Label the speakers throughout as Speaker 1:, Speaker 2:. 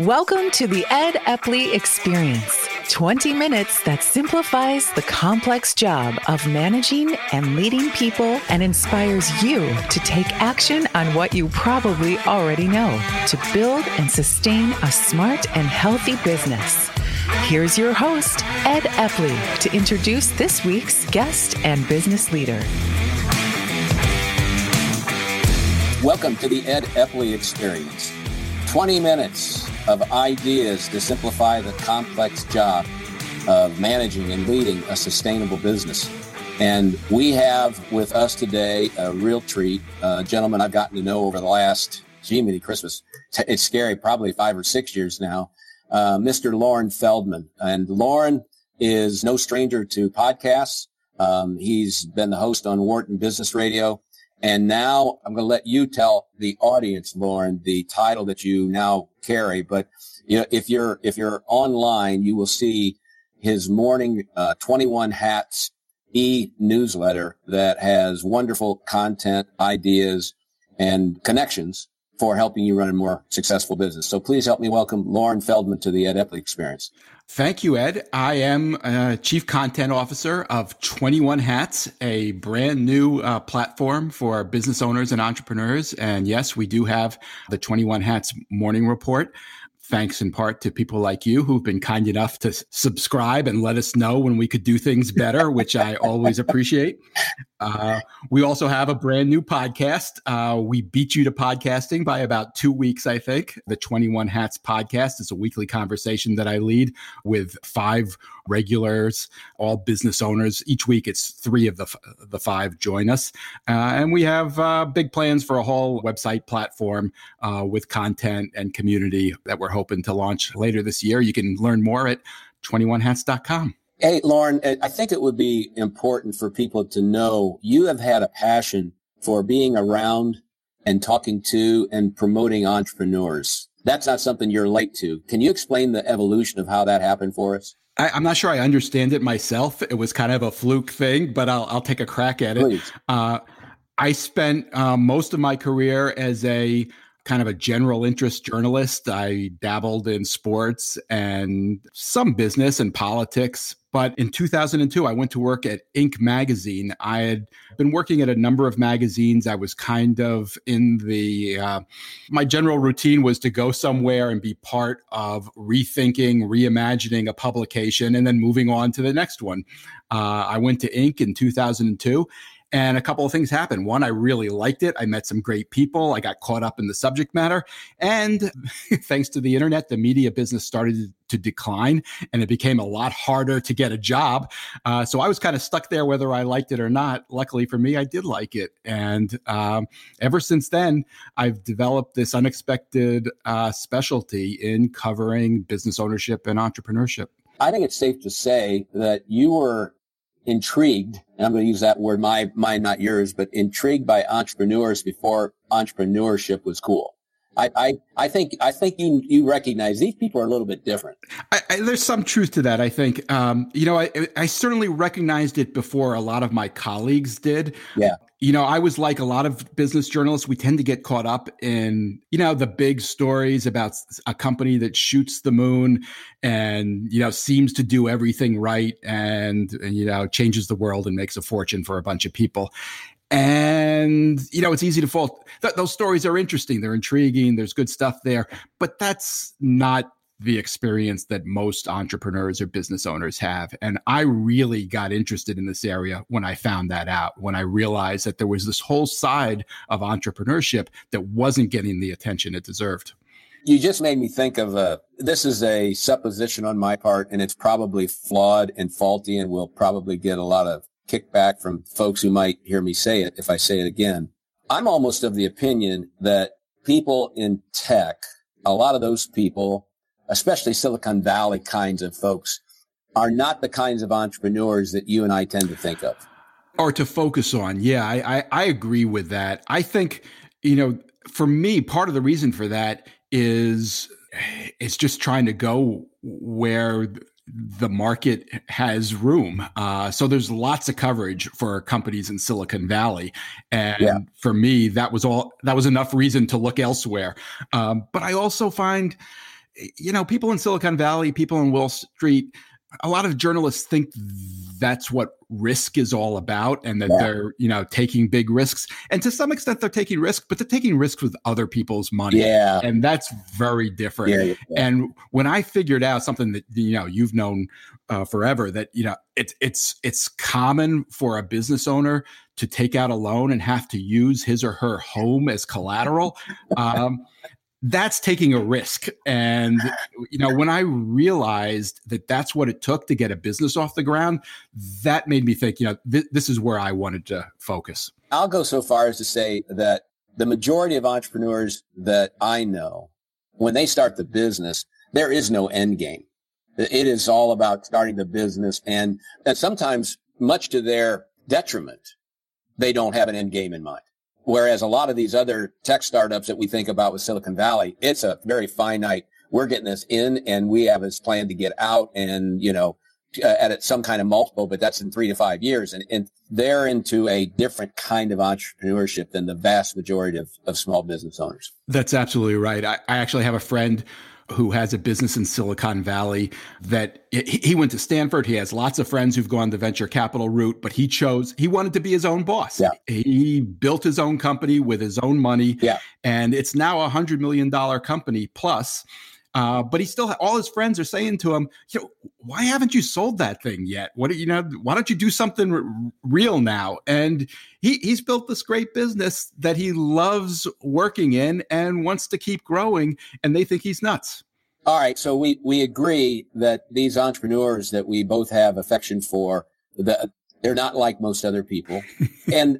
Speaker 1: Welcome to the Ed Epley Experience 20 minutes that simplifies the complex job of managing and leading people and inspires you to take action on what you probably already know to build and sustain a smart and healthy business. Here's your host, Ed Epley, to introduce this week's guest and business leader.
Speaker 2: Welcome to the Ed Epley Experience. 20 minutes of ideas to simplify the complex job of managing and leading a sustainable business. And we have with us today a real treat, a gentleman I've gotten to know over the last, gee, many Christmas. It's scary, probably five or six years now. Uh, Mr. Loren Feldman. And Loren is no stranger to podcasts. Um, he's been the host on Wharton Business Radio. And now I'm going to let you tell the audience, Loren, the title that you now carry. But you know, if you're if you're online, you will see his morning uh, 21 hats e newsletter that has wonderful content, ideas, and connections for helping you run a more successful business. So please help me welcome Loren Feldman to the Ed Epley Experience.
Speaker 3: Thank you, Ed. I am uh, Chief Content Officer of 21 Hats, a brand new uh, platform for business owners and entrepreneurs. And yes, we do have the 21 Hats morning report thanks in part to people like you who've been kind enough to subscribe and let us know when we could do things better, which I always appreciate. Uh, we also have a brand new podcast. Uh, we beat you to podcasting by about two weeks, I think. The 21 Hats podcast is a weekly conversation that I lead with five regulars, all business owners. Each week, it's three of the, f- the five join us. Uh, and we have uh, big plans for a whole website platform uh, with content and community that we're hoping to launch later this year. You can learn more at 21hats.com.
Speaker 2: Hey, Loren, I think it would be important for people to know you have had a passion for being around and talking to and promoting entrepreneurs. That's not something you're late to. Can you explain the evolution of how that happened for us?
Speaker 3: I, am not sure I understand it myself. It was kind of a fluke thing, but I'll, I'll take a crack at it. Uh, I spent uh, most of my career as a kind of a general interest journalist. I dabbled in sports and some business and politics. But in 2002, I went to work at Inc. magazine. I had been working at a number of magazines. I was kind of in the, uh, my general routine was to go somewhere and be part of rethinking, reimagining a publication, and then moving on to the next one. Uh, I went to Inc. in 2002 and a couple of things happened. One, I really liked it. I met some great people. I got caught up in the subject matter. And thanks to the internet, the media business started to decline and it became a lot harder to get a job. Uh, so I was kind of stuck there whether I liked it or not. Luckily for me, I did like it. And um, ever since then, I've developed this unexpected uh, specialty in covering business ownership and entrepreneurship.
Speaker 2: I think it's safe to say that you were intrigued, and I'm going to use that word, my, mine, not yours, but intrigued by entrepreneurs before entrepreneurship was cool. I, I, I think I think you you recognize these people are a little bit different.
Speaker 3: I, I, there's some truth to that. I think um, you know I, I certainly recognized it before a lot of my colleagues did.
Speaker 2: Yeah.
Speaker 3: You know, I was like a lot of business journalists. We tend to get caught up in you know the big stories about a company that shoots the moon and you know seems to do everything right and, and you know changes the world and makes a fortune for a bunch of people. And, you know, it's easy to fall. Th- those stories are interesting. They're intriguing. There's good stuff there. But that's not the experience that most entrepreneurs or business owners have. And I really got interested in this area when I found that out, when I realized that there was this whole side of entrepreneurship that wasn't getting the attention it deserved.
Speaker 2: You just made me think of a, this is a supposition on my part, and it's probably flawed and faulty and will probably get a lot of kickback from folks who might hear me say it if I say it again. I'm almost of the opinion that people in tech, a lot of those people, especially Silicon Valley kinds of folks, are not the kinds of entrepreneurs that you and I tend to think of.
Speaker 3: Or to focus on. Yeah, I, I, I agree with that. I think, you know, for me, part of the reason for that is it's just trying to go where the market has room. Uh, so there's lots of coverage for companies in Silicon Valley, and yeah. for me, that was all. That was enough reason to look elsewhere. Um, but I also find you know, people in Silicon Valley, people in Wall Street, a lot of journalists think that's what risk is all about and that yeah. they're you know taking big risks and to some extent they're taking risks but they're taking risks with other people's money
Speaker 2: yeah
Speaker 3: and that's very different yeah, yeah. and when i figured out something that you know you've known uh, forever that you know it's it's it's common for a business owner to take out a loan and have to use his or her home as collateral um, that's taking a risk. And, you know, when I realized that that's what it took to get a business off the ground, that made me think, you know, th- this is where I wanted to focus.
Speaker 2: I'll go so far as to say that the majority of entrepreneurs that I know, when they start the business, there is no end game. It is all about starting the business and, and sometimes much to their detriment, they don't have an end game in mind. Whereas a lot of these other tech startups that we think about with Silicon Valley, it's a very finite. We're getting this in and we have this plan to get out and, you know, uh, at some kind of multiple, but that's in three to five years. And, and they're into a different kind of entrepreneurship than the vast majority of, of small business owners.
Speaker 3: That's absolutely right. I, I actually have a friend who has a business in Silicon Valley that he went to Stanford. He has lots of friends who've gone the venture capital route, but he chose, he wanted to be his own boss.
Speaker 2: Yeah.
Speaker 3: He built his own company with his own money.
Speaker 2: Yeah.
Speaker 3: And it's now a hundred million dollar company plus. Uh, but he still, all his friends are saying to him, you know, why haven't you sold that thing yet? What, do you know, why don't you do something r- real now? And he, he's built this great business that he loves working in and wants to keep growing. And they think he's nuts.
Speaker 2: All right. So we, we agree that these entrepreneurs that we both have affection for, the, they're not like most other people. and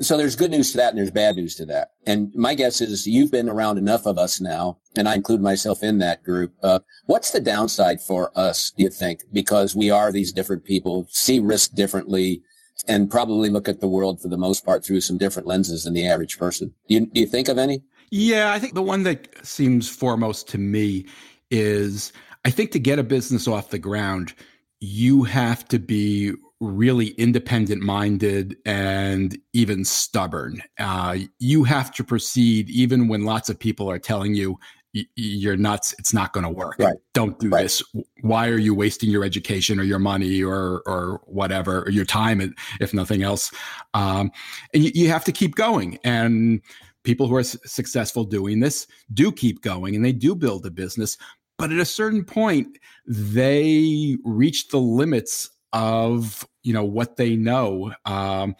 Speaker 2: so there's good news to that and there's bad news to that. And my guess is you've been around enough of us now, and I include myself in that group. Uh, what's the downside for us, do you think? Because we are these different people, see risk differently, and probably look at the world for the most part through some different lenses than the average person. Do you, do you think of any?
Speaker 3: Yeah, I think the one that seems foremost to me is I think to get a business off the ground, you have to be really independent minded and even stubborn. Uh, you have to proceed even when lots of people are telling you you're nuts. It's not going to work.
Speaker 2: Right.
Speaker 3: Don't do
Speaker 2: right.
Speaker 3: this. Why are you wasting your education or your money or or whatever or your time, if nothing else? Um, and you, you have to keep going. And people who are successful doing this do keep going and they do build a business. But at a certain point, they reach the limits of you know what they know um,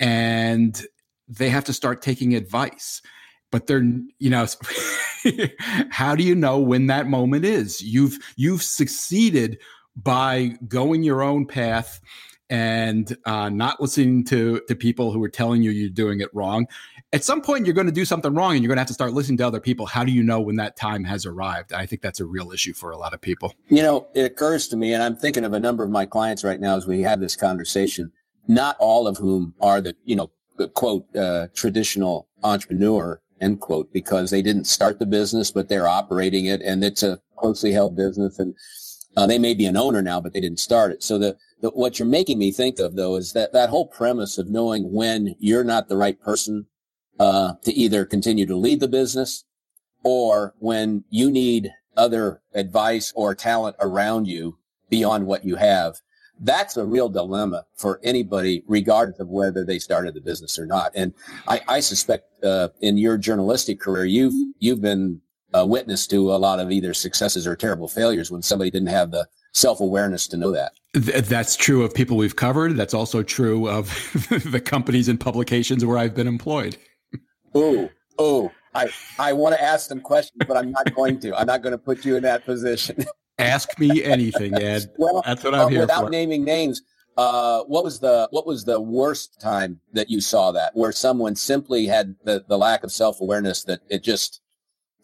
Speaker 3: and they have to start taking advice. But they're you know how do you know when that moment is? You've you've succeeded by going your own path and uh, not listening to to people who are telling you you're doing it wrong at some point you're going to do something wrong and you're going to have to start listening to other people. How do you know when that time has arrived? I think that's a real issue for a lot of people.
Speaker 2: You know it occurs to me and i'm thinking of a number of my clients right now as we have this conversation not all of whom are the you know quote uh, traditional entrepreneur end quote because they didn't start the business but they're operating it and it's a closely held business and uh, they may be an owner now but they didn't start it. So the, the what you're making me think of though is that that whole premise of knowing when you're not the right person uh, to either continue to lead the business or when you need other advice or talent around you beyond what you have. That's a real dilemma for anybody, regardless of whether they started the business or not. And I, I suspect uh, in your journalistic career, you've you've been a witness to a lot of either successes or terrible failures when somebody didn't have the self awareness to know that.
Speaker 3: Th- that's true of people we've covered. That's also true of the companies and publications where I've been employed
Speaker 2: oh, oh, I, I want to ask them questions, but I'm not going to. I'm not going to put you in that position.
Speaker 3: ask me anything, Ed. well, That's what I'm uh, here
Speaker 2: without
Speaker 3: for.
Speaker 2: naming names, uh, what was the what was the worst time that you saw that where someone simply had the, the lack of self awareness that it just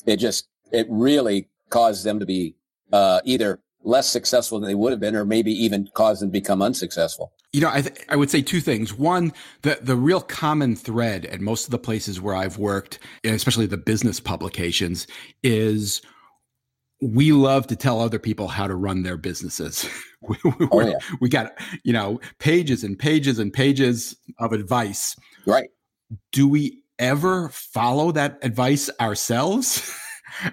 Speaker 2: it just it really caused them to be uh, either less successful than they would have been, or maybe even cause them to become unsuccessful?
Speaker 3: You know, I, th- I would say two things. One, the, the real common thread at most of the places where I've worked, especially the business publications, is we love to tell other people how to run their businesses. we,
Speaker 2: oh, yeah.
Speaker 3: we got, you know, pages and pages and pages of advice.
Speaker 2: Right.
Speaker 3: Do we ever follow that advice ourselves?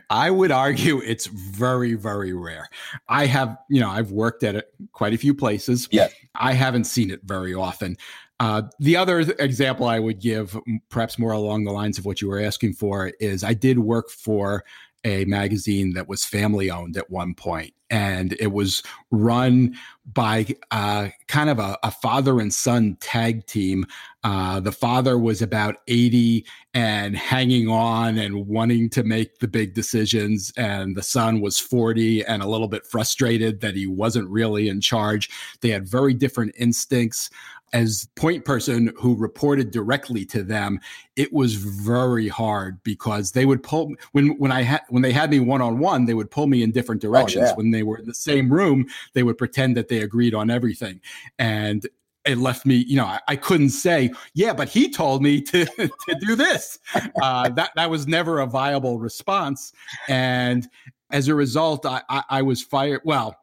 Speaker 3: I would argue it's very, very rare. I have, you know, I've worked at it quite a few places.
Speaker 2: Yeah.
Speaker 3: I haven't seen it very often. Uh, the other example I would give, perhaps more along the lines of what you were asking for, is I did work for a magazine that was family owned at one point and it was run by uh, kind of a, a, father and son tag team. Uh, the father was about 80 and hanging on and wanting to make the big decisions, and the son was 40 and a little bit frustrated that he wasn't really in charge. They had very different instincts as point person who reported directly to them, it was very hard because they would pull when when I had when they had me one on one, they would pull me in different directions. Oh, yeah. When they were in the same room, they would pretend that they agreed on everything, and it left me, you know, I, I couldn't say, yeah, but he told me to to do this. Uh, that that was never a viable response, and as a result, I, I, I was fired. Well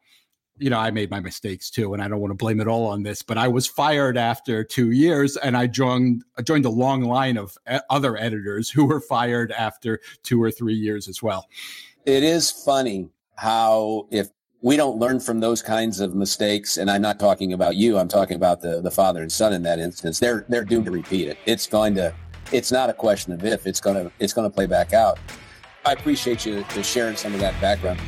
Speaker 3: you know, I made my mistakes too, and I don't want to blame it all on this. But I was fired after two years, and I joined joined a long line of eh, other editors who were fired after two or three years as well.
Speaker 2: It is funny how if we don't learn from those kinds of mistakes, and I'm not talking about you, I'm talking about the the father and son in that instance. They're they're doomed to repeat it. It's going to. It's not a question of if. It's gonna it's gonna play back out. I appreciate you sharing some of that background.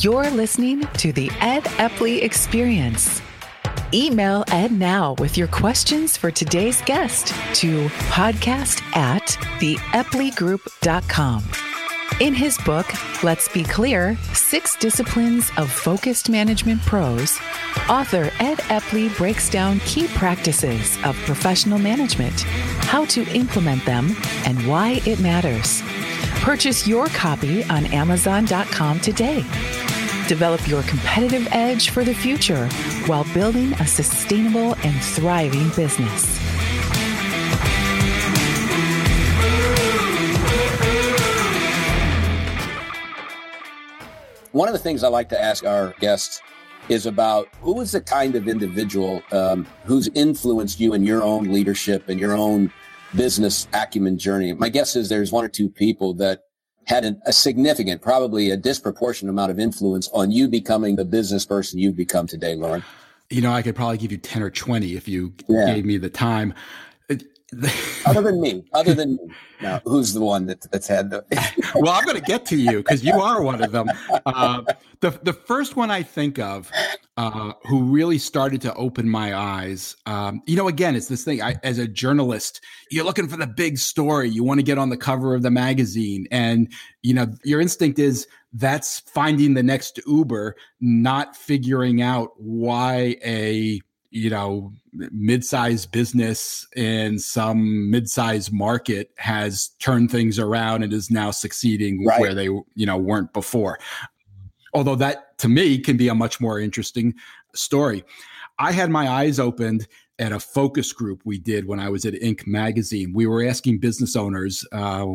Speaker 1: You're listening to the Ed Epley Experience. Email Ed now with your questions for today's guest to podcast at theepleygroup.com. In his book, Let's Be Clear Six Disciplines of Focused Management Pros, author Ed Epley breaks down key practices of professional management, how to implement them, and why it matters. Purchase your copy on Amazon.com today. Develop your competitive edge for the future while building a sustainable and thriving business.
Speaker 2: One of the things I like to ask our guests is about who is the kind of individual um, who's influenced you in your own leadership and your own business acumen journey. My guess is there's one or two people that had an, a significant, probably a disproportionate amount of influence on you becoming the business person you've become today, Loren?
Speaker 3: You know, I could probably give you 10 or 20 if you yeah. gave me the time.
Speaker 2: other than me, other than me. Now, who's the one that, that's had the?
Speaker 3: well, I'm going to get to you because you are one of them. Uh, the the first one I think of, uh, who really started to open my eyes. Um, you know, again, it's this thing. I, as a journalist, you're looking for the big story. You want to get on the cover of the magazine, and you know, your instinct is that's finding the next Uber, not figuring out why a you know mid-sized business in some mid-sized market has turned things around and is now succeeding right. where they you know weren't before although that to me can be a much more interesting story i had my eyes opened at a focus group we did when I was at Inc. magazine. We were asking business owners, uh,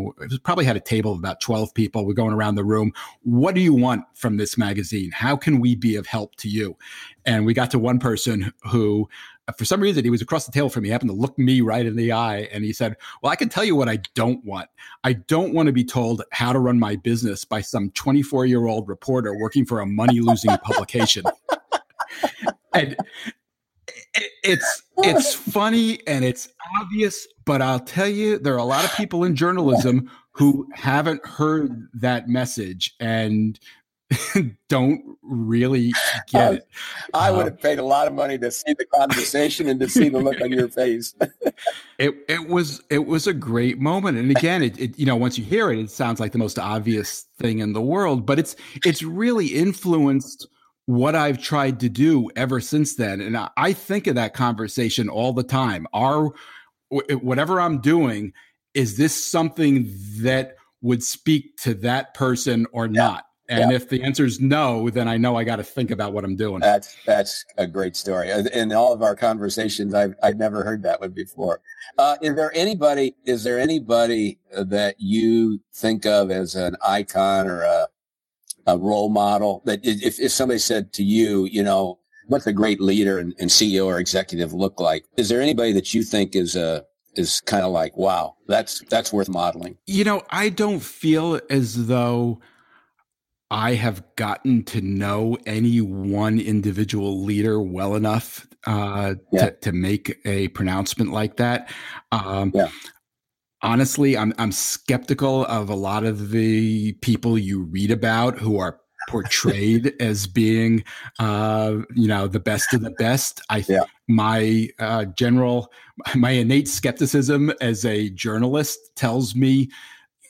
Speaker 3: probably had a table of about 12 people. We're going around the room. What do you want from this magazine? How can we be of help to you? And we got to one person who, for some reason, he was across the table from me, he happened to look me right in the eye. And he said, Well, I can tell you what I don't want. I don't want to be told how to run my business by some 24 year old reporter working for a money losing publication. and it's it's funny and it's obvious, but I'll tell you, there are a lot of people in journalism who haven't heard that message and don't really get it.
Speaker 2: I would uh, have paid a lot of money to see the conversation and to see the look on your face.
Speaker 3: it it was it was a great moment, and again, it, it, you know once you hear it, it sounds like the most obvious thing in the world, but it's it's really influenced what I've tried to do ever since then. And I think of that conversation all the time. Are whatever I'm doing, is this something that would speak to that person or yeah. not? And yeah. if the answer is no, then I know I got to think about what I'm doing.
Speaker 2: That's that's a great story. In all of our conversations, I've I've never heard that one before. Uh, is there anybody? Is there anybody that you think of as an icon or a a role model that if, if somebody said to you, you know, what's a great leader and, and, CEO or executive look like? Is there anybody that you think is a, is kind of like, wow, that's that's worth modeling.
Speaker 3: You know, I don't feel as though I have gotten to know any one individual leader well enough uh, yeah. to, to make a pronouncement like that. Um, yeah. Honestly, I'm I'm skeptical of a lot of the people you read about who are portrayed as being, uh, you know, the best of the best. I yeah. my uh, general, my innate skepticism as a journalist tells me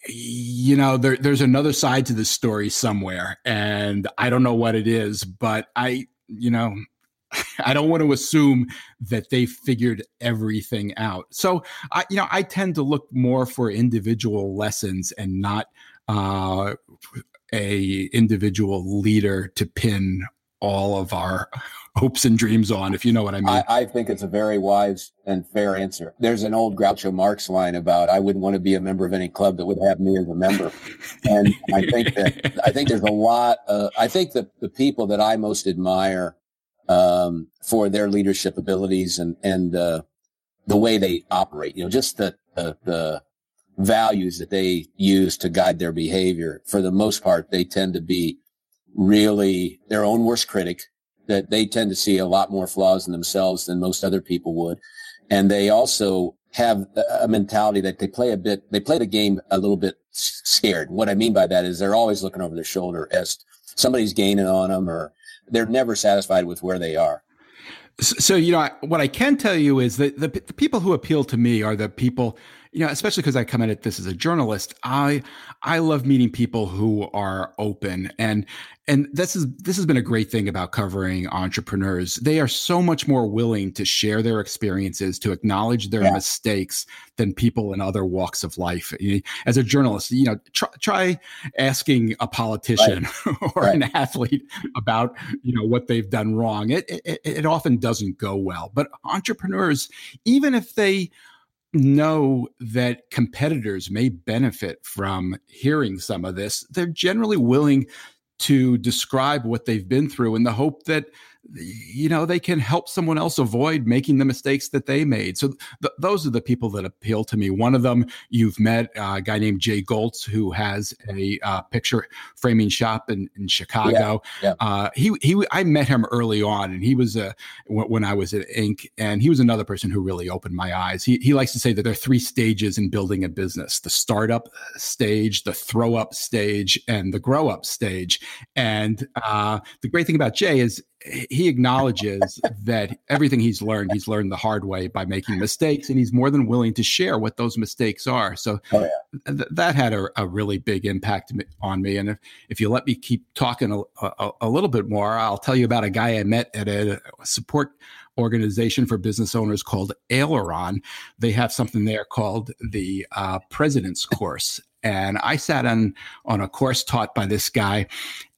Speaker 3: you know there, there's another side to this story somewhere and i don't know what it is but i you know i don't want to assume that they figured everything out so i you know i tend to look more for individual lessons and not uh a individual leader to pin all of our hopes and dreams on, if you know what I mean.
Speaker 2: I, I, think it's a very wise and fair answer. There's an old Groucho Marx line about I wouldn't want to be a member of any club that would have me as a member. and I think that I think there's a lot. Uh, I think that the people that I most admire um, for their leadership abilities and and uh, the way they operate, you know, just the the, the values that they use to guide their behavior, for the most part, they tend to be really their own worst critic, that they tend to see a lot more flaws in themselves than most other people would. And they also have a mentality that they play a bit, they play the game a little bit scared. What I mean by that is they're always looking over their shoulder as somebody's gaining on them or they're never satisfied with where they are.
Speaker 3: So, you know, what I can tell you is that the, the people who appeal to me are the people you know, especially because I come at this as a journalist, I I love meeting people who are open and and this is this has been a great thing about covering entrepreneurs. They are so much more willing to share their experiences, to acknowledge their yeah. mistakes than people in other walks of life. As a journalist, you know, try, try asking a politician right. or right. an athlete about you know what they've done wrong. It, it it often doesn't go well. But entrepreneurs, even if they know that competitors may benefit from hearing some of this, they're generally willing to describe what they've been through in the hope that you know they can help someone else avoid making the mistakes that they made. So th- those are the people that appeal to me. One of them you've met uh, a guy named jay goltz who has a uh, picture framing shop in, in chicago. Yeah, yeah. Uh, he, he i met him early on and he was a when i was at inc and he was another person who really opened my eyes. He, he likes to say that there are three stages in building a business the startup stage the throw up stage and the grow up stage. And uh, the great thing about jay is he acknowledges that everything he's learned, he's learned the hard way by making mistakes, and he's more than willing to share what those mistakes are. So oh, yeah. th- that had a, a, really big impact on me. And if, if you let me keep talking a, a, a, little bit more, I'll tell you about a guy I met at a support organization for business owners called Aileron. They have something there called the uh, President's Course. And I sat on on a course taught by this guy,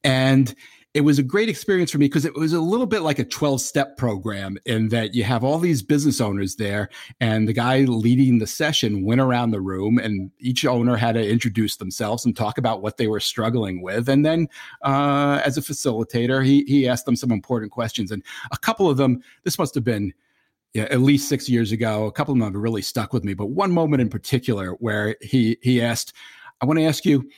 Speaker 3: and it was a great experience for me because it was a little bit like a 12 step program in that you have all these business owners there and the guy leading the session went around the room and each owner had to introduce themselves and talk about what they were struggling with. And then uh, as a facilitator he, he asked them some important questions. And a couple of them this must have been yeah, at least six years ago a couple of them have really stuck with me but one moment in particular where he he asked i want to ask you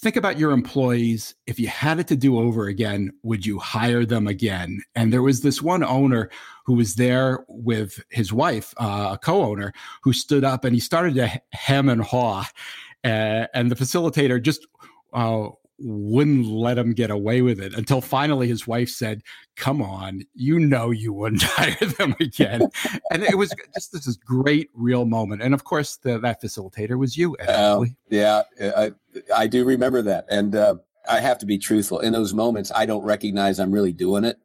Speaker 3: think about your employees. If you had it to do over again, would you hire them again? And there was this one owner who was there with his wife, uh, a co owner, who stood up and he started to hem and haw. Uh, and the facilitator just uh, wouldn't let him get away with it until finally his wife said, Come on, you know you wouldn't hire them again. and it was just this great real moment. And of course, the, that facilitator was you.
Speaker 2: Uh, yeah, I, I do remember that. And uh, I have to be truthful. In those moments, I don't recognize I'm really doing it.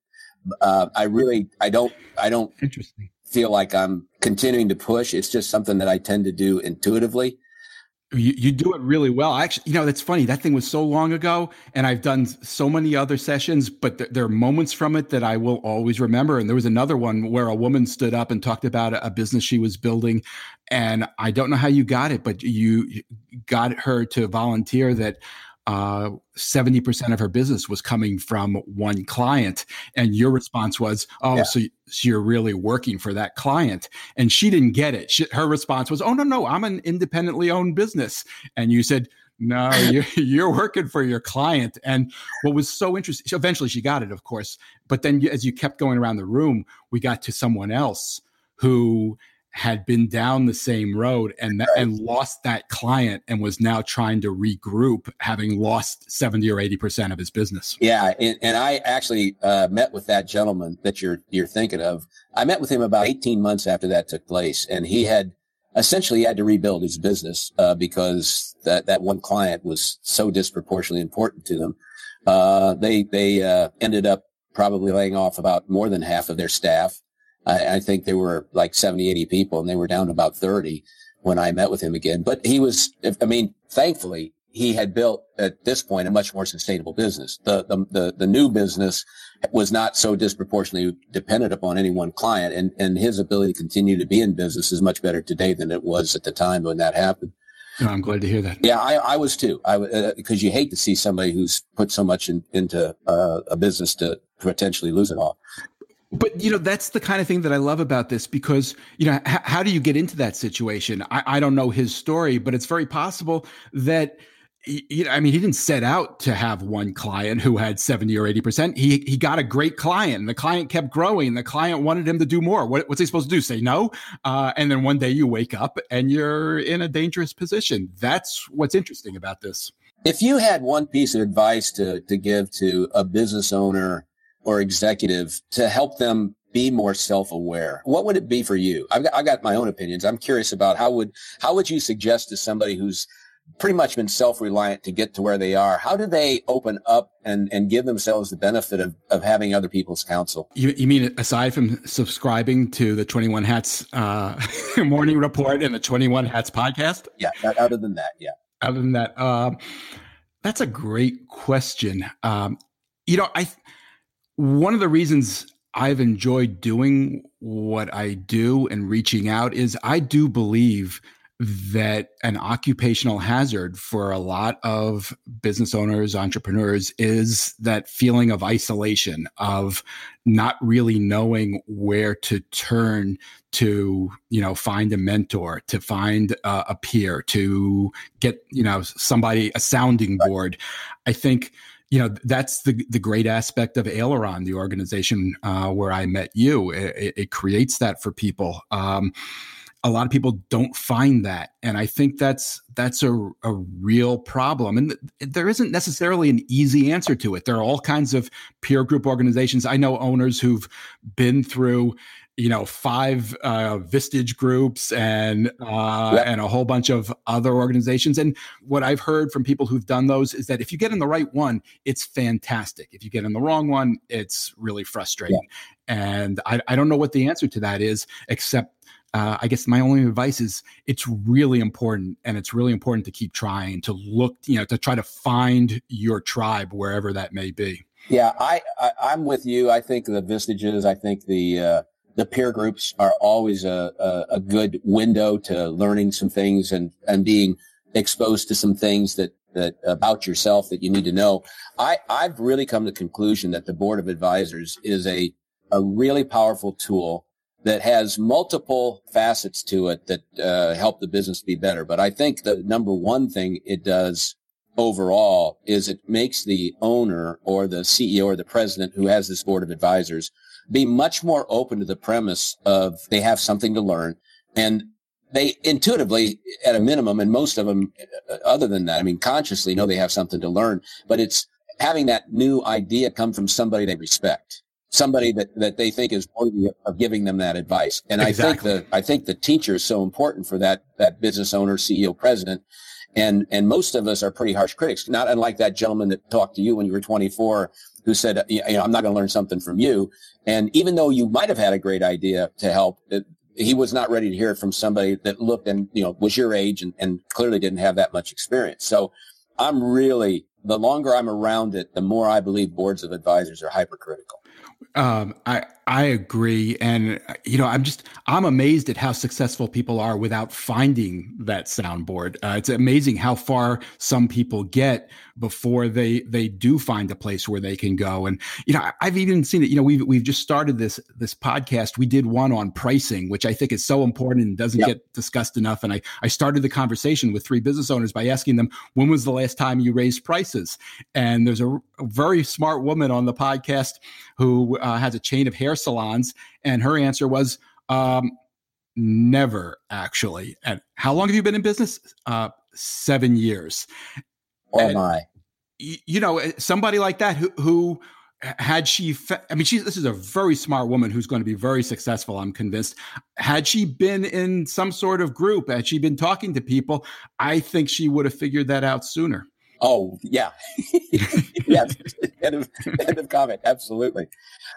Speaker 2: Uh, I really, I don't, I don't
Speaker 3: Interesting.
Speaker 2: feel like I'm continuing to push. It's just something that I tend to do intuitively.
Speaker 3: You, you do it really well. Actually, you know, that's funny. That thing was so long ago, and I've done so many other sessions, but th- there are moments from it that I will always remember. And there was another one where a woman stood up and talked about a, a business she was building. And I don't know how you got it, but you got her to volunteer that uh, 70% of her business was coming from one client. And your response was, Oh, yeah. so, so, you're really working for that client. And she didn't get it. She, her response was, Oh, no, no, I'm an independently owned business. And you said, no, you're, you're working for your client. And what was so interesting, eventually she got it, of course. But then as you kept going around the room, we got to someone else who had been down the same road and and lost that client and was now trying to regroup having lost 70 or 80% of his business.
Speaker 2: Yeah and, and i actually uh, met with that gentleman that you're you're thinking of. I met with him about 18 months after that took place and he had essentially had to rebuild his business uh, because that that one client was so disproportionately important to them. Uh, they they uh, ended up probably laying off about more than half of their staff I, I think there were like 70, 80 people and they were down to about 30 when I met with him again. But he was, I mean, thankfully, he had built at this point a much more sustainable business. The, the, the, the, new business was not so disproportionately dependent upon any one client and, and his ability to continue to be in business is much better today than it was at the time when that happened.
Speaker 3: No, I'm glad to hear that.
Speaker 2: Yeah, I, I was too. I because uh, you hate to see somebody who's put so much in, into uh, a business to potentially lose it all.
Speaker 3: But you know that's the kind of thing that I love about this because you know h- how do you get into that situation? I, I don't know his story, but it's very possible that you know, I mean, he didn't set out to have one client who had 70 or 80%. He, he got a great client. The client kept growing. The client wanted him to do more. What, what's he supposed to do? Say no? Uh, and then one day you wake up and you're in a dangerous position. That's what's interesting about this.
Speaker 2: If you had one piece of advice to, to give to a business owner or executive to help them be more self-aware? What would it be for you? I've got, I've got my own opinions. I'm curious about how would, how would you suggest to somebody who's pretty much been self-reliant to get to where they are. How do they open up and, and give themselves the benefit of, of having other people's counsel?
Speaker 3: You, you mean aside from subscribing to the 21 Hats uh, morning report and the 21 Hats podcast?
Speaker 2: Yeah. Other than that, yeah.
Speaker 3: Other than that, um, that's a great question. Um, you know, I one of the reasons I've enjoyed doing what I do and reaching out is I do believe that an occupational hazard for a lot of business owners, entrepreneurs is that feeling of isolation, of not really knowing where to turn to, you know, find a mentor, to find uh, a peer, to get, you know, somebody, a sounding board. I think you know that's the the great aspect of Aileron, the organization uh, where I met you. It, it, creates that for people. Um, a lot of people don't find that, and I think that's that's a, a real problem. And th- there isn't necessarily an easy answer to it. There are all kinds of peer group organizations. I know owners who've been through you know five uh, Vistage groups and uh, yep. and a whole bunch of other organizations. And what I've heard from people who've done those is that if you get in the right one, it's fantastic. If you get in the wrong one, it's really frustrating. Yep. And I, I don't know what the answer to that is, except uh, I guess my only advice is it's really important, and it's really important to keep trying to look, you know, to try to find your tribe wherever that may be.
Speaker 2: Yeah, I, I am with you. I think the Vistages. I think the uh, the peer groups are always a, a, a, good window to learning some things and, and being exposed to some things that, that about yourself that you need to know. I, I've really come to the conclusion that the board of advisors is a, a really powerful tool that has multiple facets to it that uh, help the business be better. But I think the number one thing it does overall is it makes the owner or the CEO or the president who has this board of advisors be much more open to the premise of they have something to learn and they intuitively at a minimum and most of them uh, other than that i mean consciously know they have something to learn but it's having that new idea come from somebody they respect somebody that, that they think is worthy of giving them that advice and exactly. i think the i think the teacher is so important for that that business owner ceo president and and most of us are pretty harsh critics not unlike that gentleman that talked to you when you were 24 who said, you know, I'm not going to learn something from you. And even though you might have had a great idea to help, it, he was not ready to hear it from somebody that looked and, you know, was your age and, and clearly didn't have that much experience. So I'm really, the longer I'm around it, the more I believe boards of advisors are hypercritical.
Speaker 3: Um, I I agree, and you know, I'm just I'm amazed at how successful people are without finding that soundboard. Uh, it's amazing how far some people get before they they do find a place where they can go. And you know, I've even seen it. You know, we've we've just started this this podcast. We did one on pricing, which I think is so important and doesn't yep. get discussed enough. And I I started the conversation with three business owners by asking them when was the last time you raised prices. And there's a, a very smart woman on the podcast who uh, has a chain of hair salons, and her answer was. Um, never actually. And how long have you been in business? Uh, seven years.
Speaker 2: Oh and, my!
Speaker 3: You know, eh, somebody like that who, who had she i mean she's this is a very smart woman who's going to be very successful i'm convinced had she been in some sort of group had she been talking to people i think she would have figured that out sooner
Speaker 2: oh yeah. Yes. End of, end of comment. Absolutely.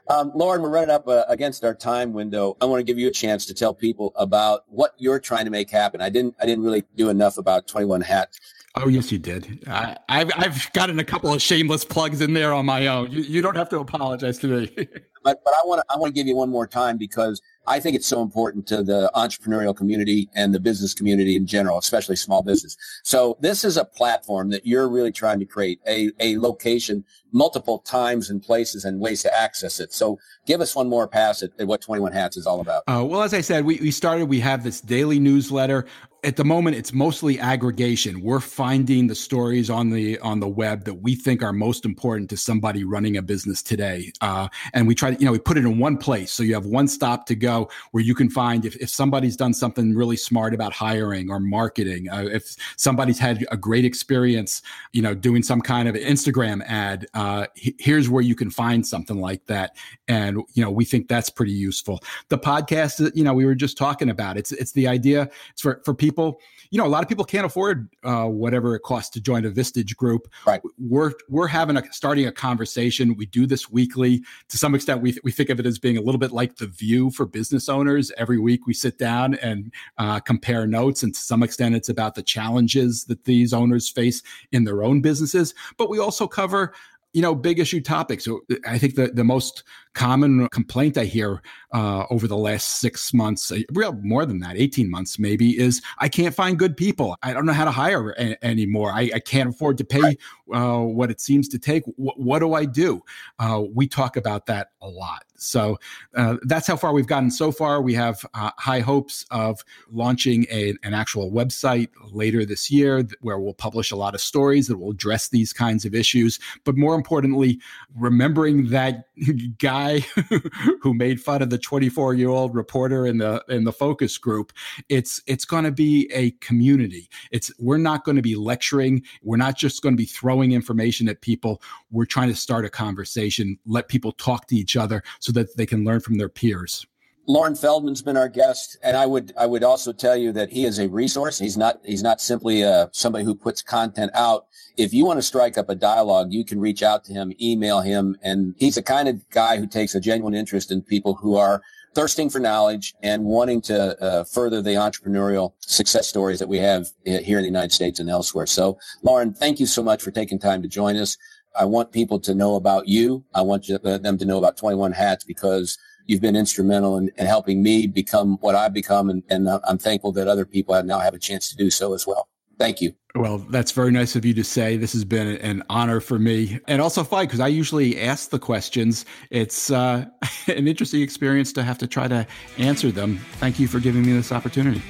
Speaker 2: Um, loren we're running up uh, against our time window. I want to give you a chance to tell people about what you're trying to make happen. I didn't i didn't really do enough about 21 hats
Speaker 3: Oh yes, you did. I, have I've gotten a couple of shameless plugs in there on my own. You, you don't have to apologize to me.
Speaker 2: but but I want to I want to give you one more time because I think it's so important to the entrepreneurial community and the business community in general, especially small business. So this is a platform that you're really trying to create a a location, multiple times and places and ways to access it. So give us one more pass at, at what 21 Hats is all about.
Speaker 3: Uh, well, as I said, we, we started, we have this daily newsletter at the moment it's mostly aggregation. We're finding the stories on the on the web that we think are most important to somebody running a business today. Uh, and we try to you know we put it in one place. So you have one stop to go where you can find if, if somebody's done something really smart about hiring or marketing uh, if somebody's had a great experience you know doing some kind of instagram ad uh, here's where you can find something like that. And you know we think that's pretty useful. The podcast you know we were just talking about it's it's the idea it's for for people people you know a lot of people can't afford uh, whatever it costs to join a vistage group.
Speaker 2: Right.
Speaker 3: We're we're having a starting a conversation. We do this weekly. To some extent we, we think of it as being a little bit like the view for business owners. Every week we sit down and uh, compare notes and to some extent it's about the challenges that these owners face in their own businesses. But we also cover you know, big issue topics. So I think the, the most common complaint I hear uh, over the last six months, uh, real more than that, 18 months maybe, is I can't find good people. I don't know how to hire a- anymore. I, I, can't afford to pay uh, what it seems to take. W- what do I do? Uh, we talk about that a lot. So uh, that's how far we've gotten so far. We have uh, high hopes of launching a, an actual website later this year where we'll publish a lot of stories that will address these kinds of issues. But more importantly, remembering that guy who made fun of the 24 year old reporter in the in the focus group, it's it's going to be a community. It's we're not going to be lecturing. We're not just going to be throwing information at people. We're trying to start a conversation, let people talk to each other that they can learn from their peers.
Speaker 2: Loren Feldman's been our guest, and I would I would also tell you that he is a resource. He's not he's not simply uh, somebody who puts content out. If you want to strike up a dialogue, you can reach out to him, email him, and he's the kind of guy who takes a genuine interest in people who are thirsting for knowledge and wanting to uh, further the entrepreneurial success stories that we have here in the United States and elsewhere. So, Loren, thank you so much for taking time to join us. I want people to know about you. I want you, uh, them to know about 21 Hats because you've been instrumental in, in helping me become what I've become. And, and, I'm thankful that other people have now have a chance to do so as well. Thank you.
Speaker 3: Well, that's very nice of you to say. This has been an honor for me and also fun because I usually ask the questions. It's uh, an interesting experience to have to try to answer them. Thank you for giving me this opportunity.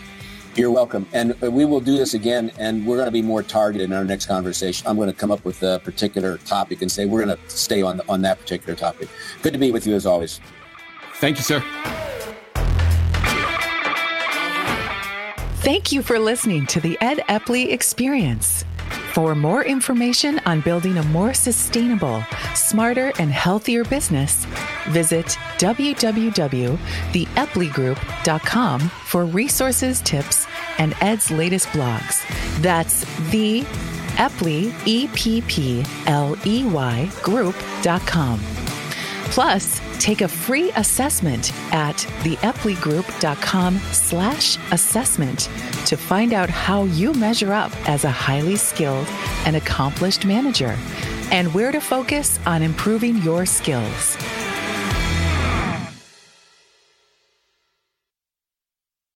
Speaker 2: You're welcome. And uh, we will do this again, and we're going to be more targeted in our next conversation. I'm going to come up with a particular topic and say we're going to stay on, on that particular topic. Good to be with you as always.
Speaker 3: Thank you, sir.
Speaker 1: Thank you for listening to the Ed Epley Experience. For more information on building a more sustainable, smarter, and healthier business, visit www.theepleygroup.com for resources, tips, and Ed's latest blogs. That's the Epley, E P P L E Y group.com. Plus, take a free assessment at theepleygroup.com slash assessment to find out how you measure up as a highly skilled and accomplished manager and where to focus on improving your skills.